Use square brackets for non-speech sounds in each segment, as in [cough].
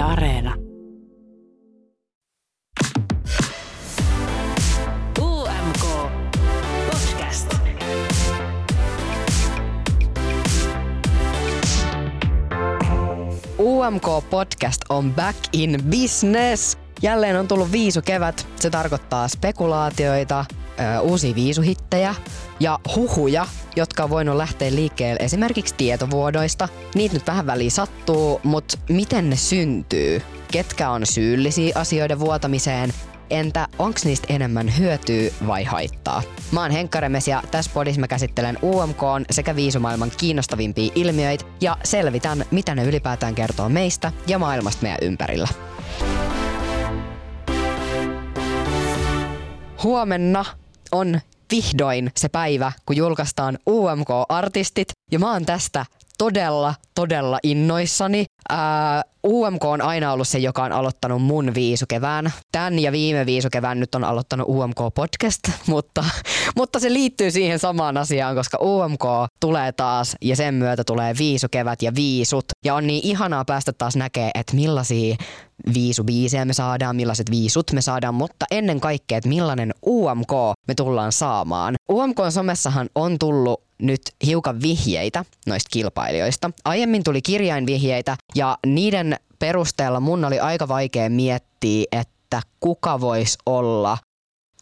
Areena. UMK Podcast. UMK Podcast on back in business. Jälleen on tullut viisu kevät. Se tarkoittaa spekulaatioita, ö, uusia viisuhittejä ja huhuja, jotka on voinut lähteä liikkeelle esimerkiksi tietovuodoista. Niitä nyt vähän väliin sattuu, mutta miten ne syntyy? Ketkä on syyllisiä asioiden vuotamiseen? Entä onks niistä enemmän hyötyä vai haittaa? Mä oon Henkka Remes ja tässä podissa mä käsittelen UMK sekä viisumaailman kiinnostavimpia ilmiöitä ja selvitän, mitä ne ylipäätään kertoo meistä ja maailmasta meidän ympärillä. Huomenna on vihdoin se päivä, kun julkaistaan UMK-artistit ja mä oon tästä todella, todella innoissani. Ää, UMK on aina ollut se, joka on aloittanut mun viisukevään. Tän ja viime viisukevään nyt on aloittanut UMK-podcast, [laughs] mutta, mutta se liittyy siihen samaan asiaan, koska UMK tulee taas ja sen myötä tulee viisukevät ja viisut. Ja on niin ihanaa päästä taas näkee, että millaisia viisubiisejä me saadaan, millaiset viisut me saadaan, mutta ennen kaikkea, että millainen UMK me tullaan saamaan. UMK-somessahan on tullut nyt hiukan vihjeitä noista kilpailijoista. Aiemmin tuli kirjainvihjeitä ja niiden perusteella mun oli aika vaikea miettiä, että kuka voisi olla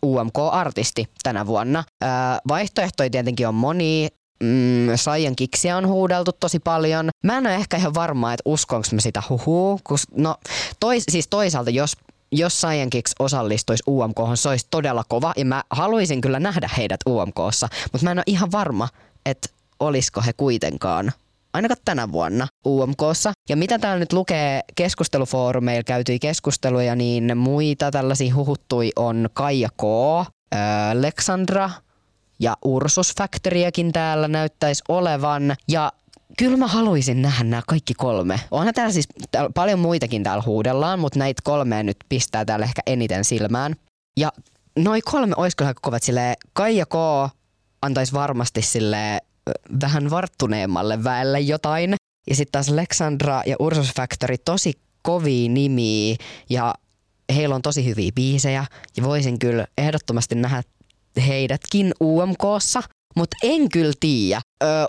UMK-artisti tänä vuonna. Öö, vaihtoehtoja tietenkin on moni. Mm, Saiyan Kiksiä on huudeltu tosi paljon. Mä en ole ehkä ihan varma, että uskonko mä sitä huhuu. Kus, no, tois, siis toisaalta, jos jos Saiyan Kicks osallistuisi UMK, se olisi todella kova ja mä haluaisin kyllä nähdä heidät UMKssa, mutta mä en ole ihan varma, että olisiko he kuitenkaan ainakaan tänä vuonna UMKssa. Ja mitä täällä nyt lukee keskustelufoorumeilla käytyi keskusteluja, niin muita tällaisia huhuttui on Kaija K, Lexandra ja Ursus Factoryakin täällä näyttäisi olevan. Ja kyllä mä haluaisin nähdä nämä kaikki kolme. Onhan täällä siis täällä paljon muitakin täällä huudellaan, mutta näitä kolmea nyt pistää täällä ehkä eniten silmään. Ja noi kolme olisi kyllä aika kovat silleen, Kaija K antaisi varmasti sille vähän varttuneemmalle väelle jotain. Ja sitten taas Alexandra ja Ursus Factory tosi kovia nimiä ja heillä on tosi hyviä biisejä ja voisin kyllä ehdottomasti nähdä heidätkin UMKssa, mutta en kyllä tiedä.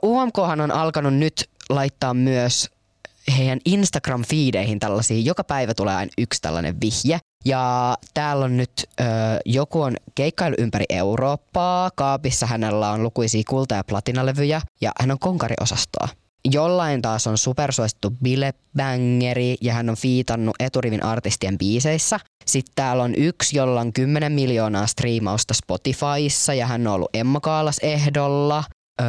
UMKhan on alkanut nyt laittaa myös heidän Instagram-fiideihin tällaisia, joka päivä tulee aina yksi tällainen vihje. Ja täällä on nyt ö, joku on keikkailu ympäri Eurooppaa. Kaapissa hänellä on lukuisia kulta- ja platinalevyjä ja hän on konkariosastoa. Jollain taas on supersuosittu bilebangeri ja hän on fiitannut eturivin artistien biiseissä. Sitten täällä on yksi, jolla on 10 miljoonaa striimausta Spotifyssa ja hän on ollut Emma Kaalas ehdolla. Öö,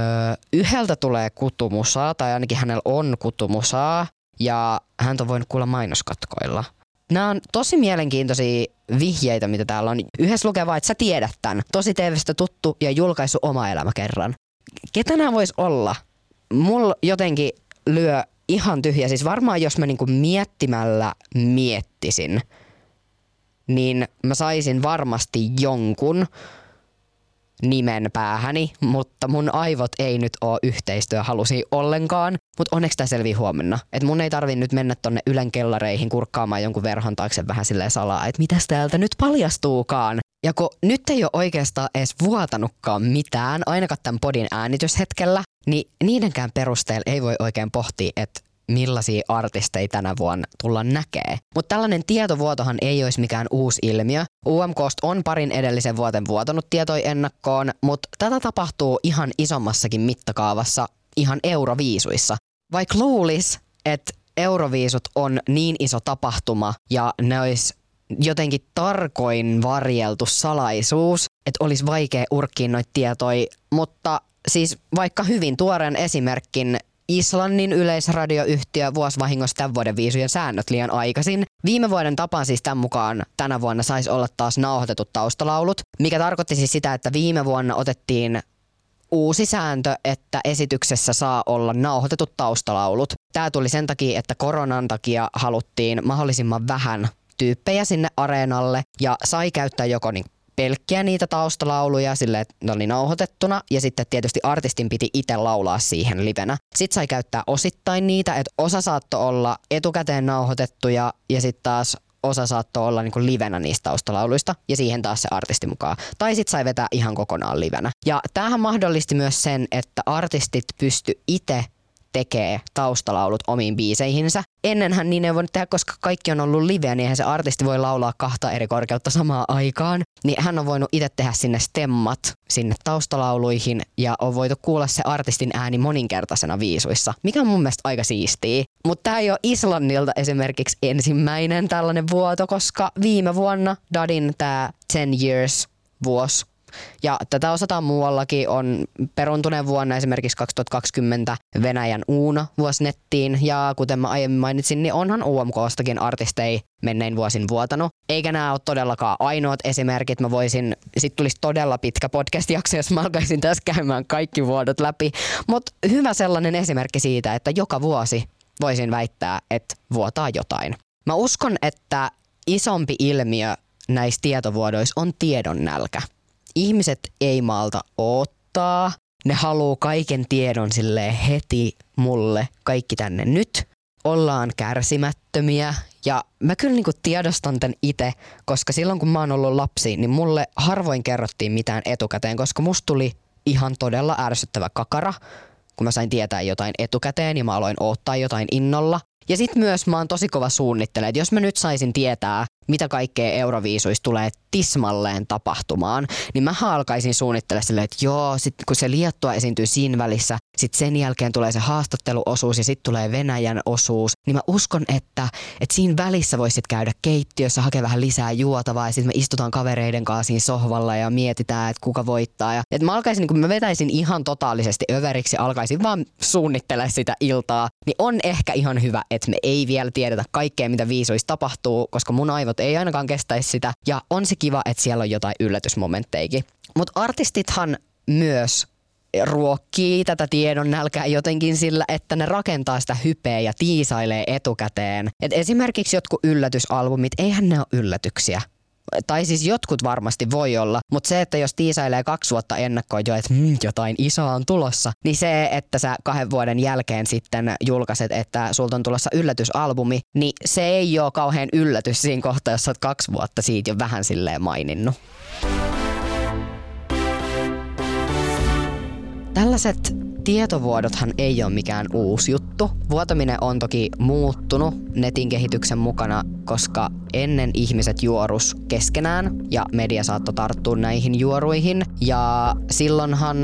yhdeltä tulee kutumusaa, tai ainakin hänellä on kutumusaa, ja hän on voinut kuulla mainoskatkoilla. Nämä on tosi mielenkiintoisia vihjeitä, mitä täällä on. Yhdessä lukee vaan, että sä tiedät tämän. Tosi TVstä tuttu ja julkaisu oma elämä kerran. Ketä nämä vois olla? Mulla jotenkin lyö ihan tyhjä. Siis varmaan jos mä niinku miettimällä miettisin, niin mä saisin varmasti jonkun nimen päähäni, mutta mun aivot ei nyt oo yhteistyöhalusi ollenkaan. Mutta onneksi tämä selvii huomenna. Et mun ei tarvi nyt mennä tonne Ylen kellareihin kurkkaamaan jonkun verhon taakse vähän silleen salaa, että mitäs täältä nyt paljastuukaan. Ja kun nyt ei ole oikeastaan edes vuotanutkaan mitään, ainakaan tämän podin äänityshetkellä, niin niidenkään perusteella ei voi oikein pohtia, että millaisia artisteja tänä vuonna tullaan näkee. Mutta tällainen tietovuotohan ei olisi mikään uusi ilmiö. UMKsta on parin edellisen vuoten vuotanut tietoja ennakkoon, mutta tätä tapahtuu ihan isommassakin mittakaavassa ihan euroviisuissa. Vaikka luulis, että euroviisut on niin iso tapahtuma ja ne olisi jotenkin tarkoin varjeltu salaisuus, että olisi vaikea urkkia noita tietoja, mutta siis vaikka hyvin tuoren esimerkin Islannin yleisradioyhtiö vuosivahingossa tämän vuoden viisujen säännöt liian aikaisin. Viime vuoden tapaan siis tämän mukaan tänä vuonna saisi olla taas nauhoitetut taustalaulut, mikä tarkoitti siis sitä, että viime vuonna otettiin uusi sääntö, että esityksessä saa olla nauhoitetut taustalaulut. Tämä tuli sen takia, että koronan takia haluttiin mahdollisimman vähän tyyppejä sinne areenalle ja sai käyttää joko niin pelkkiä niitä taustalauluja sille, että ne oli nauhoitettuna ja sitten tietysti artistin piti itse laulaa siihen livenä. Sitten sai käyttää osittain niitä, että osa saattoi olla etukäteen nauhoitettuja ja sitten taas osa saattoi olla niin livenä niistä taustalauluista ja siihen taas se artisti mukaan. Tai sitten sai vetää ihan kokonaan livenä. Ja tämähän mahdollisti myös sen, että artistit pysty itse tekee taustalaulut omiin biiseihinsä. Ennenhän niin ei voinut tehdä, koska kaikki on ollut liveä, niin eihän se artisti voi laulaa kahta eri korkeutta samaan aikaan. Niin hän on voinut itse tehdä sinne stemmat sinne taustalauluihin ja on voitu kuulla se artistin ääni moninkertaisena viisuissa, mikä on mun mielestä aika siistiä. Mutta tämä ei ole Islannilta esimerkiksi ensimmäinen tällainen vuoto, koska viime vuonna Dadin tämä 10 Years vuosi ja tätä osataan muuallakin. On peruntuneen vuonna esimerkiksi 2020 Venäjän Uuna vuosi nettiin. Ja kuten mä aiemmin mainitsin, niin onhan UMKstakin artistei mennein vuosin vuotanut. Eikä nämä ole todellakaan ainoat esimerkit. Mä voisin, sit tulisi todella pitkä podcast-jakso, jos mä alkaisin tässä käymään kaikki vuodot läpi. Mutta hyvä sellainen esimerkki siitä, että joka vuosi voisin väittää, että vuotaa jotain. Mä uskon, että isompi ilmiö näissä tietovuodoissa on tiedon nälkä ihmiset ei malta ottaa. Ne haluaa kaiken tiedon sille heti mulle, kaikki tänne nyt. Ollaan kärsimättömiä ja mä kyllä niinku tiedostan tän itse, koska silloin kun mä oon ollut lapsi, niin mulle harvoin kerrottiin mitään etukäteen, koska musta tuli ihan todella ärsyttävä kakara, kun mä sain tietää jotain etukäteen ja mä aloin odottaa jotain innolla. Ja sit myös mä oon tosi kova suunnittelemaan, että jos mä nyt saisin tietää, mitä kaikkea Euroviisuissa tulee tismalleen tapahtumaan, niin mä alkaisin suunnittelemaan silleen, että joo, sit kun se Liettua esiintyy siinä välissä, sitten sen jälkeen tulee se haastatteluosuus ja sitten tulee Venäjän osuus, niin mä uskon, että, että siinä välissä voisit käydä keittiössä, hakea vähän lisää juotavaa ja sitten me istutaan kavereiden kanssa siinä sohvalla ja mietitään, että kuka voittaa. Ja, että mä alkaisin, kun mä vetäisin ihan totaalisesti överiksi alkaisin vaan suunnittelemaan sitä iltaa, niin on ehkä ihan hyvä, että me ei vielä tiedetä kaikkea, mitä viisuissa tapahtuu, koska mun aivot ei ainakaan kestäisi sitä. Ja on se kiva, että siellä on jotain yllätysmomentteikin. Mutta artistithan myös ruokkii tätä tiedon nälkää jotenkin sillä, että ne rakentaa sitä hypeä ja tiisailee etukäteen. Et esimerkiksi jotkut yllätysalbumit, eihän ne ole yllätyksiä. Tai siis jotkut varmasti voi olla, mutta se, että jos tiisailee kaksi vuotta ennakkoon jo, että mm, jotain isoa on tulossa, niin se, että sä kahden vuoden jälkeen sitten julkaiset, että sulta on tulossa yllätysalbumi, niin se ei ole kauhean yllätys siinä kohtaa, jos sä oot kaksi vuotta siitä jo vähän silleen maininnut. Tällaiset tietovuodothan ei ole mikään uusi juttu. Vuotaminen on toki muuttunut netin kehityksen mukana, koska ennen ihmiset juorus keskenään ja media saattoi tarttua näihin juoruihin. Ja silloinhan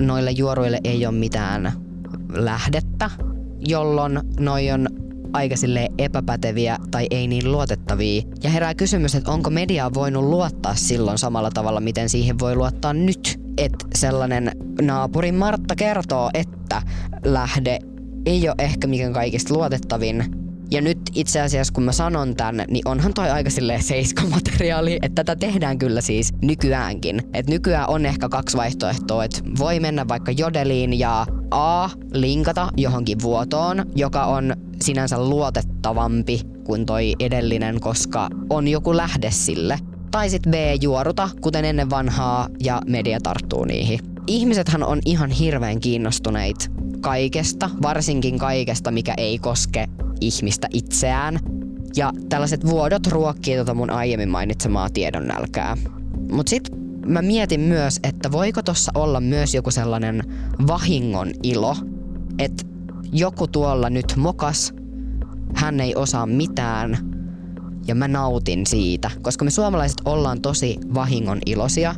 noille juoruille ei ole mitään lähdettä, jolloin noi on aika epäpäteviä tai ei niin luotettavia. Ja herää kysymys, että onko media voinut luottaa silloin samalla tavalla, miten siihen voi luottaa nyt että sellainen naapurin Martta kertoo, että lähde ei ole ehkä mikään kaikista luotettavin. Ja nyt itse asiassa kun mä sanon tän, niin onhan toi aika silleen seiskamateriaali, että tätä tehdään kyllä siis nykyäänkin. Et nykyään on ehkä kaksi vaihtoehtoa, että voi mennä vaikka jodeliin ja A, linkata johonkin vuotoon, joka on sinänsä luotettavampi kuin toi edellinen, koska on joku lähde sille tai sitten B juoruta, kuten ennen vanhaa, ja media tarttuu niihin. Ihmisethän on ihan hirveän kiinnostuneita kaikesta, varsinkin kaikesta, mikä ei koske ihmistä itseään. Ja tällaiset vuodot ruokkii tota mun aiemmin mainitsemaa tiedon nälkää. Mut sit mä mietin myös, että voiko tossa olla myös joku sellainen vahingon ilo, että joku tuolla nyt mokas, hän ei osaa mitään, ja mä nautin siitä, koska me suomalaiset ollaan tosi vahingon iloisia.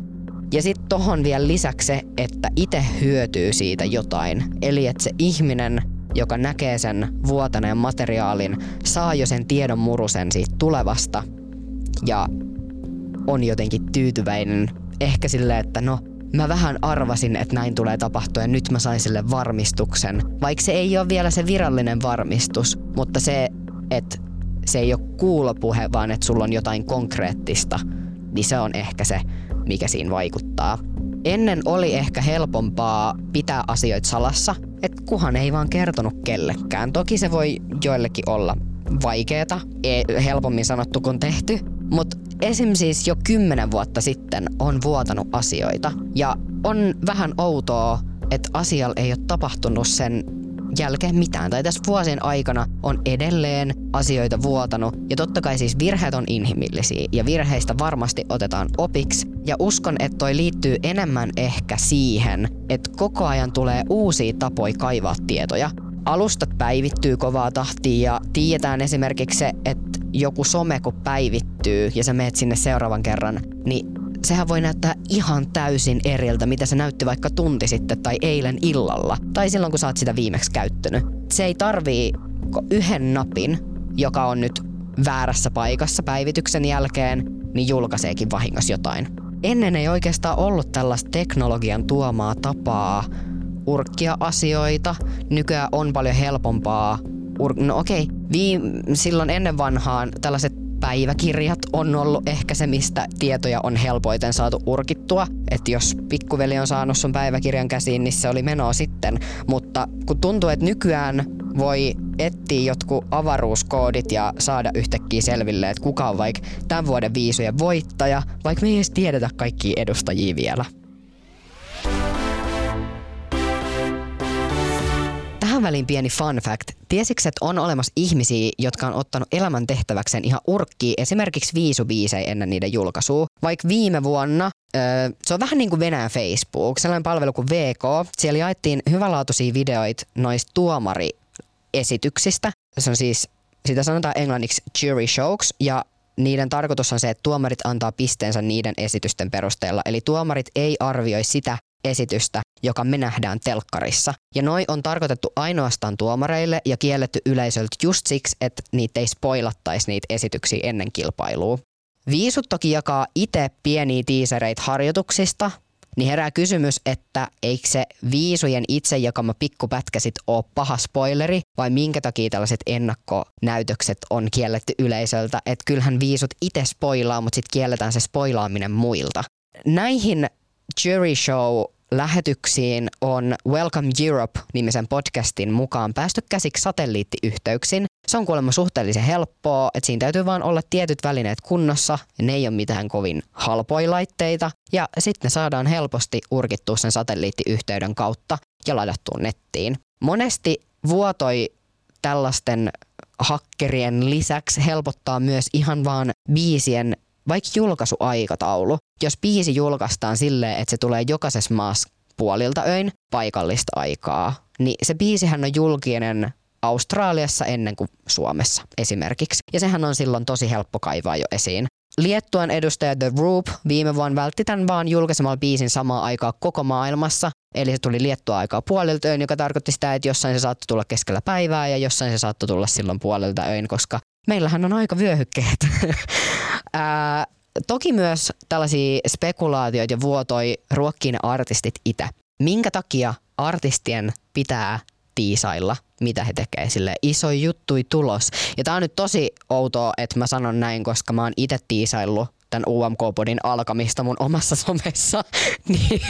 Ja sitten tohon vielä lisäksi se, että itse hyötyy siitä jotain. Eli että se ihminen, joka näkee sen vuotaneen materiaalin, saa jo sen tiedon murusen siitä tulevasta ja on jotenkin tyytyväinen. Ehkä sille, että no, mä vähän arvasin, että näin tulee tapahtua ja nyt mä sain sille varmistuksen. Vaikka se ei ole vielä se virallinen varmistus, mutta se, että se ei ole kuulopuhe, vaan että sulla on jotain konkreettista, niin se on ehkä se, mikä siinä vaikuttaa. Ennen oli ehkä helpompaa pitää asioita salassa, että kuhan ei vaan kertonut kellekään. Toki se voi joillekin olla vaikeeta, e- helpommin sanottu kuin tehty, Mutta esim. siis jo kymmenen vuotta sitten on vuotanut asioita. Ja on vähän outoa, että asialla ei ole tapahtunut sen jälkeen mitään. Tai tässä vuosien aikana on edelleen asioita vuotanut. Ja totta kai siis virheet on inhimillisiä ja virheistä varmasti otetaan opiksi. Ja uskon, että toi liittyy enemmän ehkä siihen, että koko ajan tulee uusia tapoja kaivaa tietoja. Alustat päivittyy kovaa tahtia ja tiedetään esimerkiksi se, että joku some kun päivittyy ja sä meet sinne seuraavan kerran, niin sehän voi näyttää ihan täysin eriltä, mitä se näytti vaikka tunti sitten tai eilen illalla. Tai silloin, kun sä oot sitä viimeksi käyttänyt. Se ei tarvii yhden napin, joka on nyt väärässä paikassa päivityksen jälkeen, niin julkaiseekin vahingossa jotain. Ennen ei oikeastaan ollut tällaista teknologian tuomaa tapaa urkkia asioita. Nykyään on paljon helpompaa. Ur- no okei, okay. silloin ennen vanhaan tällaiset päiväkirjat on ollut ehkä se, mistä tietoja on helpoiten saatu urkittua. Että jos pikkuveli on saanut sun päiväkirjan käsiin, niin se oli menoa sitten. Mutta kun tuntuu, että nykyään voi etsiä jotkut avaruuskoodit ja saada yhtäkkiä selville, että kuka on vaikka tämän vuoden viisujen voittaja, vaikka me ei edes tiedetä kaikkia edustajia vielä. Tähän väliin pieni fun fact. Tiesitkö, että on olemassa ihmisiä, jotka on ottanut elämän tehtäväkseen ihan urkkiin esimerkiksi viisubiisejä ennen niiden julkaisua? Vaikka viime vuonna, öö, se on vähän niin kuin Venäjän Facebook, sellainen palvelu kuin VK. Siellä jaettiin hyvälaatuisia videoita noista tuomariesityksistä. Se on siis, sitä sanotaan englanniksi jury shows, ja niiden tarkoitus on se, että tuomarit antaa pisteensä niiden esitysten perusteella. Eli tuomarit ei arvioi sitä esitystä, joka me nähdään telkkarissa. Ja noi on tarkoitettu ainoastaan tuomareille ja kielletty yleisöltä just siksi, että niitä ei spoilattaisi niitä esityksiä ennen kilpailua. Viisut toki jakaa itse pieniä tiisereitä harjoituksista, niin herää kysymys, että eikö se viisujen itse jakama pikkupätkä sit ole paha spoileri vai minkä takia tällaiset ennakkonäytökset on kielletty yleisöltä, että kyllähän viisut itse spoilaa, mutta sitten kielletään se spoilaaminen muilta. Näihin jury show lähetyksiin on Welcome Europe-nimisen podcastin mukaan päästy käsiksi satelliittiyhteyksin. Se on kuulemma suhteellisen helppoa, että siinä täytyy vaan olla tietyt välineet kunnossa, ja ne ei ole mitään kovin halpoja laitteita, ja sitten saadaan helposti urkittua sen satelliittiyhteyden kautta ja ladattua nettiin. Monesti vuotoi tällaisten hakkerien lisäksi helpottaa myös ihan vaan biisien vaikka julkaisuaikataulu, jos biisi julkaistaan silleen, että se tulee jokaisessa maassa puolilta öin paikallista aikaa, niin se biisihän on julkinen Australiassa ennen kuin Suomessa esimerkiksi. Ja sehän on silloin tosi helppo kaivaa jo esiin. Liettuan edustaja The Roop viime vuonna vältti tämän vaan julkaisemalla biisin samaa aikaa koko maailmassa. Eli se tuli Liettua aikaa puolilta öin, joka tarkoitti sitä, että jossain se saattoi tulla keskellä päivää ja jossain se saattoi tulla silloin puolilta öin, koska meillähän on aika vyöhykkeet. [laughs] Ää, toki myös tällaisia spekulaatioita ja vuotoi ruokkiin artistit itse. Minkä takia artistien pitää tiisailla, mitä he tekee sille iso juttui tulos. Ja tää on nyt tosi outoa, että mä sanon näin, koska mä oon itse tiisaillut tämän UMK-podin alkamista mun omassa somessa, [laughs] niin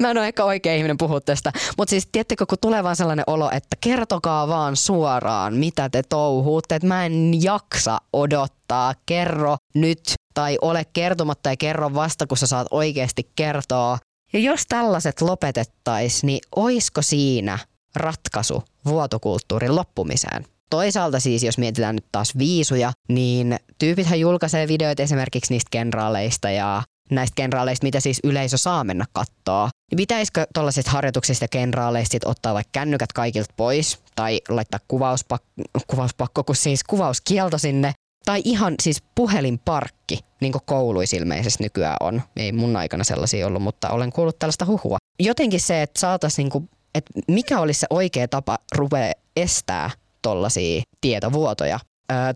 mä en ole ehkä oikea ihminen puhua tästä. Mutta siis tiedättekö, kun tulee vaan sellainen olo, että kertokaa vaan suoraan, mitä te touhuutte, että mä en jaksa odottaa, kerro nyt tai ole kertomatta ja kerro vasta, kun sä saat oikeasti kertoa. Ja jos tällaiset lopetettaisiin, niin oisko siinä ratkaisu vuotokulttuurin loppumiseen? Toisaalta siis, jos mietitään nyt taas viisuja, niin tyypithän julkaisee videoita esimerkiksi niistä kenraaleista ja näistä kenraaleista, mitä siis yleisö saa mennä kattoo. Niin pitäisikö tuollaisista harjoituksista ja kenraaleista sit ottaa vaikka kännykät kaikilta pois tai laittaa kuvauspak- kuvauspakko, kun siis kuvauskielto sinne. Tai ihan siis puhelinparkki, niin kuin kouluissa ilmeisesti nykyään on. Ei mun aikana sellaisia ollut, mutta olen kuullut tällaista huhua. Jotenkin se, että saataisiin, niin että mikä olisi se oikea tapa rupea estää tollaisia tietovuotoja.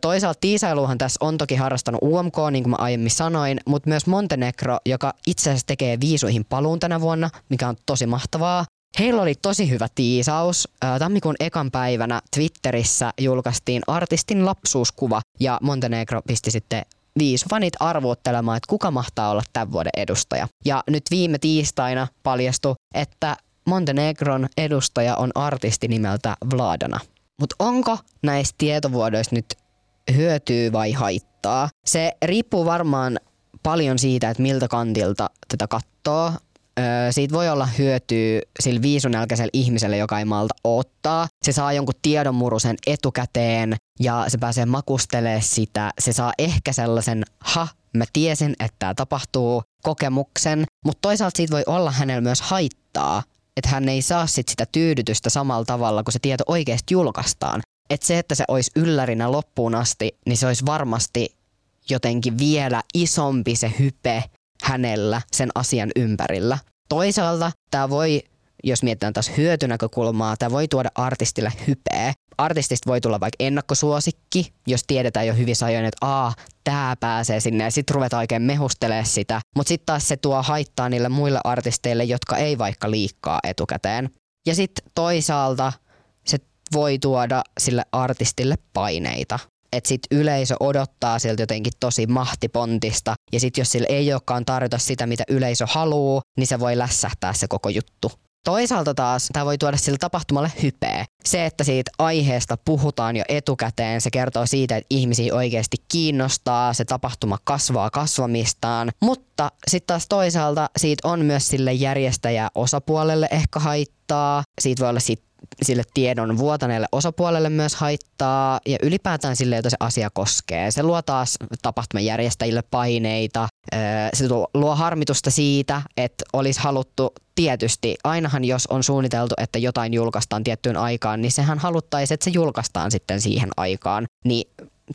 Toisaalta tiisailuhan tässä on toki harrastanut UMK, niin kuin mä aiemmin sanoin, mutta myös Montenegro, joka itse asiassa tekee viisuihin paluun tänä vuonna, mikä on tosi mahtavaa. Heillä oli tosi hyvä tiisaus. Tammikuun ekan päivänä Twitterissä julkaistiin artistin lapsuuskuva ja Montenegro pisti sitten viisi fanit arvuuttelemaan, että kuka mahtaa olla tämän vuoden edustaja. Ja nyt viime tiistaina paljastui, että Montenegron edustaja on artisti nimeltä Vladana. Mutta onko näistä tietovuodoista nyt hyötyy vai haittaa. Se riippuu varmaan paljon siitä, että miltä kantilta tätä katsoo. Öö, siitä voi olla hyötyä sillä viisunälkäisellä ihmisellä, joka ei malta ottaa. Se saa jonkun tiedonmurusen etukäteen ja se pääsee makustelemaan sitä. Se saa ehkä sellaisen, ha, mä tiesin, että tämä tapahtuu, kokemuksen, mutta toisaalta siitä voi olla hänellä myös haittaa, että hän ei saa sit sitä tyydytystä samalla tavalla, kun se tieto oikeasti julkaistaan. Että se, että se olisi yllärinä loppuun asti, niin se olisi varmasti jotenkin vielä isompi se hype hänellä sen asian ympärillä. Toisaalta tämä voi, jos mietitään taas hyötynäkökulmaa, tämä voi tuoda artistille hypeä. Artistista voi tulla vaikka ennakkosuosikki, jos tiedetään jo hyvin ajoin, että aa, tää pääsee sinne ja sitten ruvetaan oikein mehustelemaan sitä. Mutta sitten taas se tuo haittaa niille muille artisteille, jotka ei vaikka liikkaa etukäteen. Ja sitten toisaalta se voi tuoda sille artistille paineita että sit yleisö odottaa siltä jotenkin tosi mahtipontista ja sitten jos sillä ei olekaan tarjota sitä, mitä yleisö haluaa, niin se voi lässähtää se koko juttu. Toisaalta taas tämä voi tuoda sille tapahtumalle hypeä. Se, että siitä aiheesta puhutaan jo etukäteen, se kertoo siitä, että ihmisiä oikeasti kiinnostaa, se tapahtuma kasvaa kasvamistaan. Mutta sitten taas toisaalta siitä on myös sille järjestäjä osapuolelle ehkä haittaa. Siitä voi olla sit sille tiedon vuotaneelle osapuolelle myös haittaa ja ylipäätään sille, jota se asia koskee. Se luo taas tapahtuman järjestäjille paineita, se luo harmitusta siitä, että olisi haluttu tietysti, ainahan jos on suunniteltu, että jotain julkaistaan tiettyyn aikaan, niin sehän haluttaisiin, että se julkaistaan sitten siihen aikaan. Niin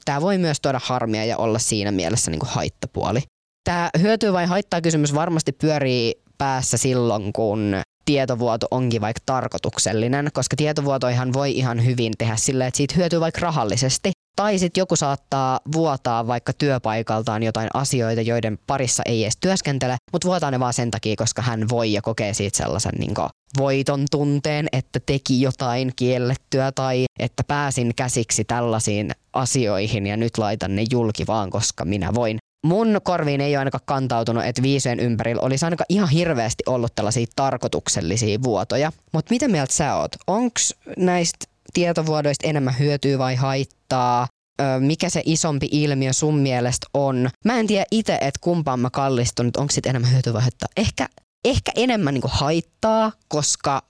tämä voi myös tuoda harmia ja olla siinä mielessä niin kuin haittapuoli. Tämä hyötyy vai haittaa kysymys varmasti pyörii päässä silloin, kun tietovuoto onkin vaikka tarkoituksellinen, koska tietovuotoihan voi ihan hyvin tehdä sillä, että siitä hyötyy vaikka rahallisesti. Tai sitten joku saattaa vuotaa vaikka työpaikaltaan jotain asioita, joiden parissa ei edes työskentele, mutta vuotaa ne vaan sen takia, koska hän voi ja kokee siitä sellaisen niin voiton tunteen, että teki jotain kiellettyä tai että pääsin käsiksi tällaisiin asioihin ja nyt laitan ne julki vaan, koska minä voin mun korviin ei ole ainakaan kantautunut, että viiseen ympärillä olisi ainakaan ihan hirveästi ollut tällaisia tarkoituksellisia vuotoja. Mutta mitä mieltä sä oot? Onko näistä tietovuodoista enemmän hyötyä vai haittaa? Mikä se isompi ilmiö sun mielestä on? Mä en tiedä itse, että kumpaan mä kallistun, että onko sitten enemmän hyötyä vai haittaa. Ehkä, ehkä enemmän niinku haittaa, koska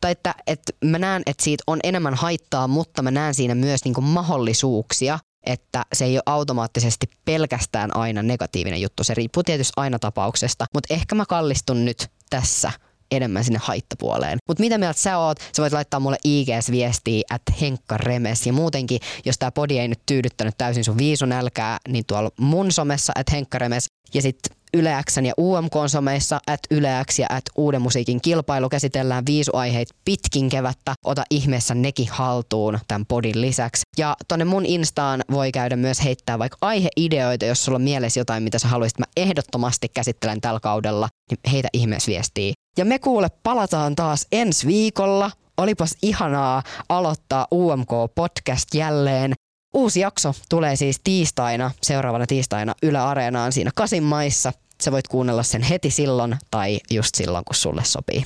tai että, että mä näen, että siitä on enemmän haittaa, mutta mä näen siinä myös niinku mahdollisuuksia että se ei ole automaattisesti pelkästään aina negatiivinen juttu. Se riippuu tietysti aina tapauksesta, mutta ehkä mä kallistun nyt tässä enemmän sinne haittapuoleen. Mutta mitä mieltä sä oot? Sä voit laittaa mulle IGS-viestiä, että Henkka Remes. Ja muutenkin, jos tää podi ei nyt tyydyttänyt täysin sun viisunälkää, niin tuolla mun somessa, että Henkka Remes. Ja sitten Yle Xn ja UMK-someissa, at Yle X ja at Uuden musiikin kilpailu käsitellään viisuaiheit pitkin kevättä. Ota ihmeessä nekin haltuun tämän podin lisäksi. Ja tonne mun Instaan voi käydä myös heittää vaikka aiheideoita, jos sulla on mielessä jotain, mitä sä haluaisit mä ehdottomasti käsittelen tällä kaudella, niin heitä ihmeessä viestiä. Ja me kuule palataan taas ensi viikolla. Olipas ihanaa aloittaa UMK-podcast jälleen. Uusi jakso tulee siis tiistaina, seuraavana tiistaina Yle Areenaan siinä Kasin maissa. Sä voit kuunnella sen heti silloin tai just silloin, kun sulle sopii.